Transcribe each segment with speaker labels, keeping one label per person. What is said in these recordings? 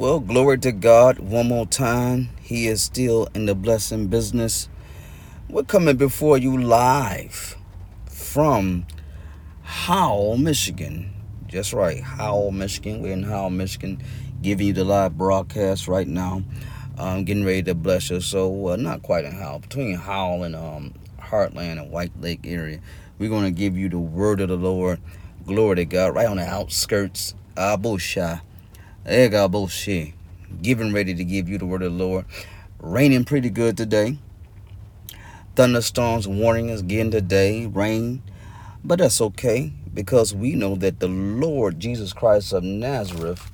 Speaker 1: Well, glory to God one more time. He is still in the blessing business. We're coming before you live from Howell, Michigan. Just right, Howell, Michigan. We're in Howell, Michigan, giving you the live broadcast right now. I'm um, getting ready to bless you. So, uh, not quite in Howell, between Howell and um, Hartland and White Lake area. We're going to give you the word of the Lord. Glory to God, right on the outskirts. Abusha. Egaboshe. Giving ready to give you the word of the Lord. Raining pretty good today. Thunderstorms warning us again today. Rain. But that's okay because we know that the Lord Jesus Christ of Nazareth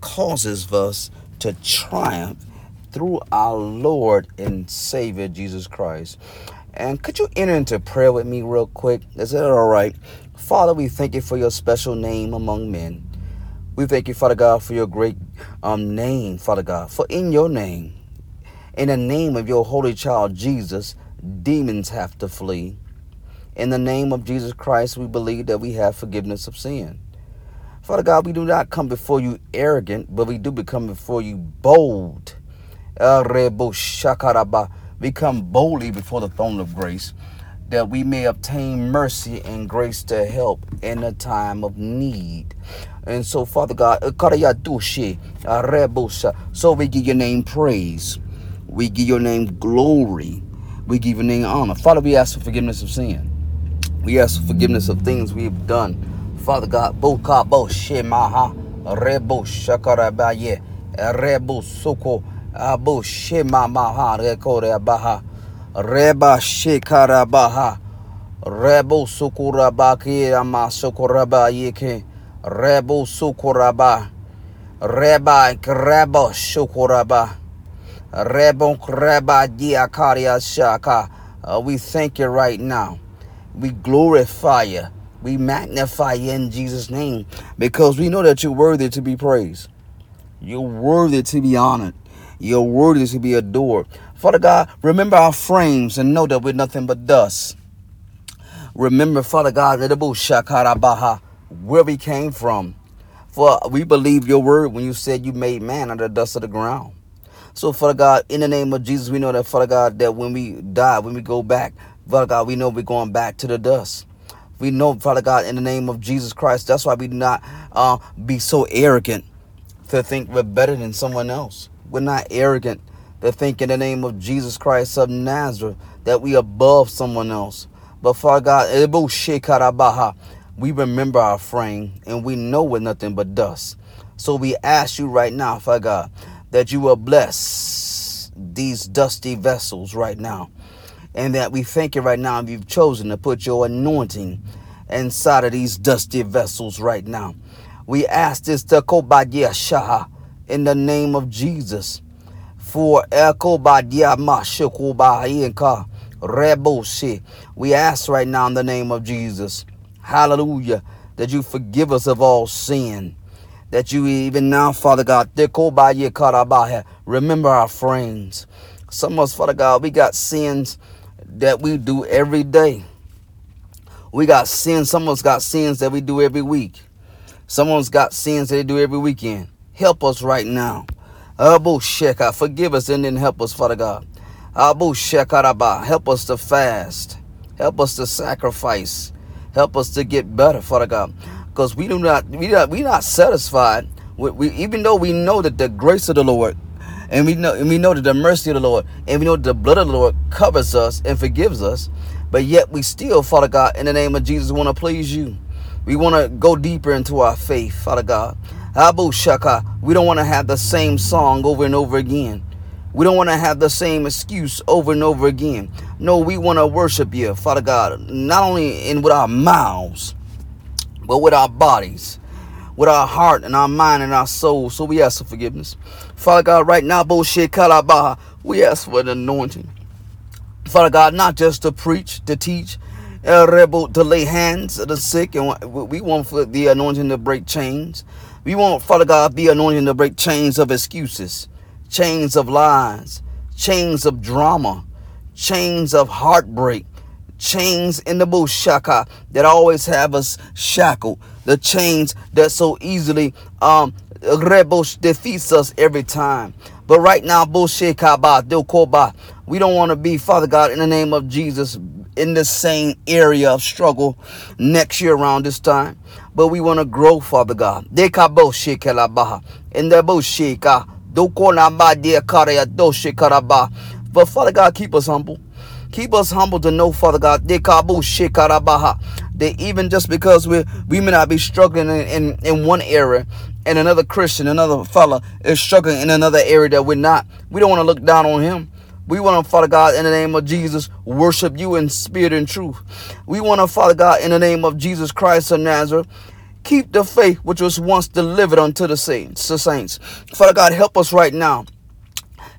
Speaker 1: causes us to triumph through our Lord and Savior Jesus Christ. And could you enter into prayer with me real quick? Is that all right? Father, we thank you for your special name among men. We thank you, Father God, for your great um, name, Father God. For in your name, in the name of your holy child Jesus, demons have to flee. In the name of Jesus Christ, we believe that we have forgiveness of sin. Father God, we do not come before you arrogant, but we do become before you bold. We come boldly before the throne of grace that we may obtain mercy and grace to help in a time of need. And so, Father God, uh, so we give your name praise. We give your name glory. We give your name honor. Father, we ask for forgiveness of sin. We ask for forgiveness of things we have done. Father God, boka bo shemaha rebo shakarabaye rebo soko abo shema maha rekore baha reba shekarabaha rebo sukurabaki ama sukurabayeke Rebo Sukuraba. Reba Grebo Shukuraba. Rebo Greba Diakaria Shaka. Uh, we thank you right now. We glorify you. We magnify you in Jesus' name because we know that you're worthy to be praised. You're worthy to be honored. You're worthy to be adored. Father God, remember our frames and know that we're nothing but dust. Remember, Father God, where we came from. For we believe your word when you said you made man out of the dust of the ground. So, Father God, in the name of Jesus, we know that, Father God, that when we die, when we go back, Father God, we know we're going back to the dust. We know, Father God, in the name of Jesus Christ, that's why we do not uh, be so arrogant to think we're better than someone else. We're not arrogant to think in the name of Jesus Christ of Nazareth that we above someone else. But Father God, we remember our frame and we know we're nothing but dust. So we ask you right now, Father God, that you will bless these dusty vessels right now. And that we thank you right now if you've chosen to put your anointing inside of these dusty vessels right now. We ask this to Shaha in the name of Jesus. For Ekobadia Mashikuba Reboshi. We ask right now in the name of Jesus Hallelujah. That you forgive us of all sin. That you even now, Father God, remember our friends. Some of us, Father God, we got sins that we do every day. We got sins. Some of us got sins that we do every week. Someone's got sins that they do every weekend. Help us right now. Abu Sheka, forgive us and then help us, Father God. Abu Shekaraba, help us to fast. Help us to sacrifice. Help us to get better, Father God. Because we do not, we not, we not satisfied. We, we, even though we know that the grace of the Lord, and we know, and we know that the mercy of the Lord, and we know that the blood of the Lord covers us and forgives us, but yet we still, Father God, in the name of Jesus, want to please you. We want to go deeper into our faith, Father God. Abu Shaka, we don't want to have the same song over and over again. We don't want to have the same excuse over and over again. No, we want to worship you, Father God, not only in with our mouths, but with our bodies, with our heart and our mind and our soul. So we ask for forgiveness. Father God, right now, bullshit kalabaha, we ask for the anointing. Father God, not just to preach, to teach, rebel to lay hands of the sick, and we want for the anointing to break chains. We want, Father God, the anointing to break chains of excuses chains of lies, chains of drama, chains of heartbreak, chains in the bushaka that always have us shackled, the chains that so easily um rebels defeats us every time. But right now, bullshit we don't want to be, Father God, in the name of Jesus, in the same area of struggle next year around this time. But we want to grow, Father God. In the But Father God, keep us humble. Keep us humble to know, Father God, that even just because we we may not be struggling in, in, in one area, and another Christian, another fella is struggling in another area that we're not, we don't want to look down on him. We want to, Father God, in the name of Jesus, worship you in spirit and truth. We want to, Father God, in the name of Jesus Christ of Nazareth, keep the faith which was once delivered unto the saints. The saints. Father God, help us right now.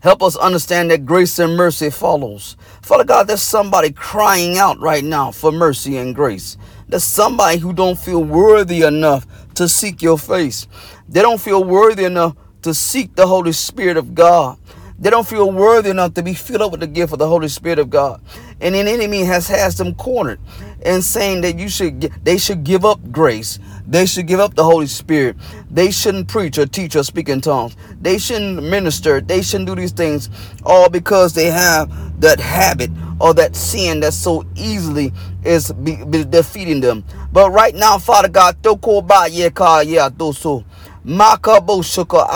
Speaker 1: Help us understand that grace and mercy follows. Father God, there's somebody crying out right now for mercy and grace. There's somebody who don't feel worthy enough to seek your face. They don't feel worthy enough to seek the Holy Spirit of God. They don't feel worthy enough to be filled up with the gift of the Holy Spirit of God. And an enemy has has them cornered and saying that you should they should give up grace. They should give up the Holy Spirit. They shouldn't preach or teach or speak in tongues. They shouldn't minister. They shouldn't do these things all because they have that habit or that sin that so easily is be, be defeating them. But right now, Father God, I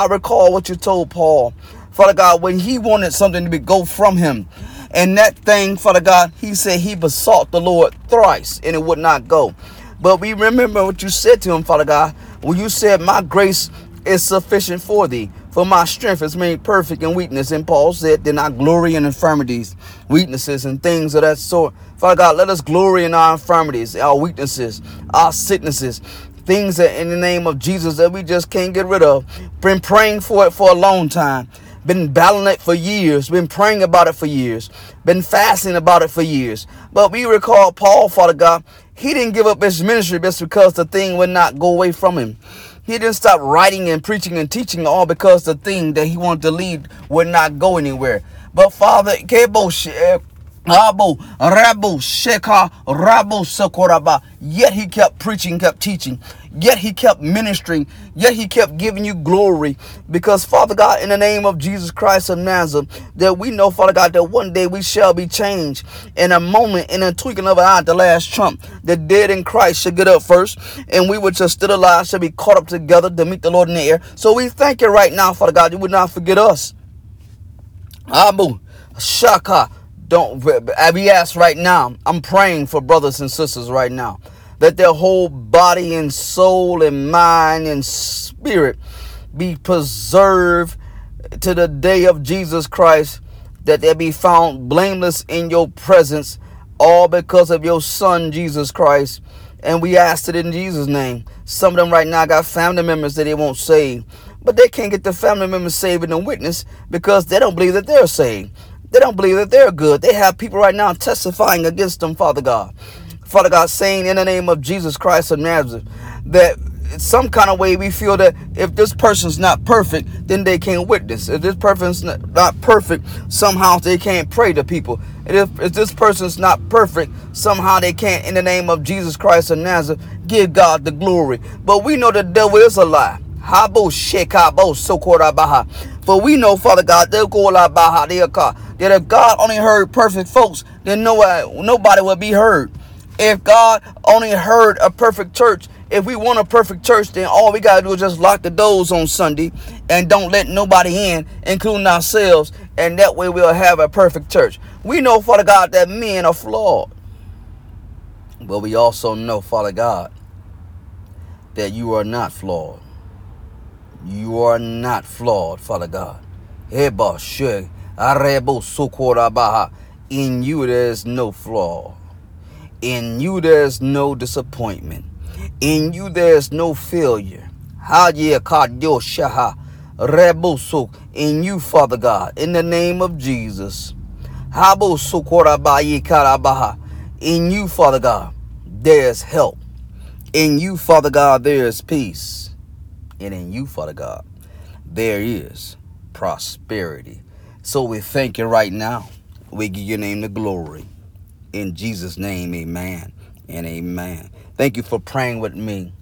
Speaker 1: recall what you told Paul. Father God, when he wanted something to be go from him. And that thing, Father God, he said he besought the Lord thrice and it would not go. But we remember what you said to him, Father God, when you said, My grace is sufficient for thee, for my strength is made perfect in weakness. And Paul said, Then I glory in infirmities, weaknesses, and things of that sort. Father God, let us glory in our infirmities, our weaknesses, our sicknesses, things that in the name of Jesus that we just can't get rid of. Been praying for it for a long time been battling it for years, been praying about it for years, been fasting about it for years. But we recall Paul, Father God, he didn't give up his ministry just because the thing would not go away from him. He didn't stop writing and preaching and teaching all because the thing that he wanted to lead would not go anywhere. But Father, Abu, Rabu, Sheka, Rabu, Sakoraba. Yet he kept preaching, kept teaching. Yet he kept ministering. Yet he kept giving you glory. Because, Father God, in the name of Jesus Christ of Nazareth, that we know, Father God, that one day we shall be changed. In a moment, in a twinkling of an eye, at the last trump, the dead in Christ should get up first. And we which are still alive shall be caught up together to meet the Lord in the air. So we thank you right now, Father God, you would not forget us. Abu, Shaka. Don't be asked right now. I'm praying for brothers and sisters right now that their whole body and soul and mind and spirit be preserved to the day of Jesus Christ, that they be found blameless in your presence, all because of your Son, Jesus Christ. And we asked it in Jesus' name. Some of them right now got family members that they won't save, but they can't get the family members saved and witness because they don't believe that they're saved. They don't believe that they're good. They have people right now testifying against them, Father God. Father God, saying in the name of Jesus Christ of Nazareth that some kind of way we feel that if this person's not perfect, then they can't witness. If this person's not perfect, somehow they can't pray to people. And if, if this person's not perfect, somehow they can't, in the name of Jesus Christ of Nazareth, give God the glory. But we know the devil is a lie. Habo shekabo sokorabaha. For we know, Father God, they'll go that if God only heard perfect folks, then nobody, uh, nobody would be heard. If God only heard a perfect church, if we want a perfect church, then all we gotta do is just lock the doors on Sunday and don't let nobody in, including ourselves, and that way we'll have a perfect church. We know, Father God, that men are flawed. But we also know, Father God, that you are not flawed. You are not flawed, Father God. In you there's no flaw. In you there's no disappointment. In you there's no failure. In you, Father God, in the name of Jesus. In you, Father God, there's help. In you, Father God, there is peace. And in you, Father God, there is prosperity. So we thank you right now. We give your name the glory. In Jesus' name, amen and amen. Thank you for praying with me.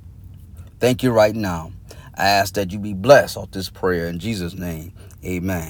Speaker 1: Thank you right now. I ask that you be blessed off this prayer in Jesus' name. Amen.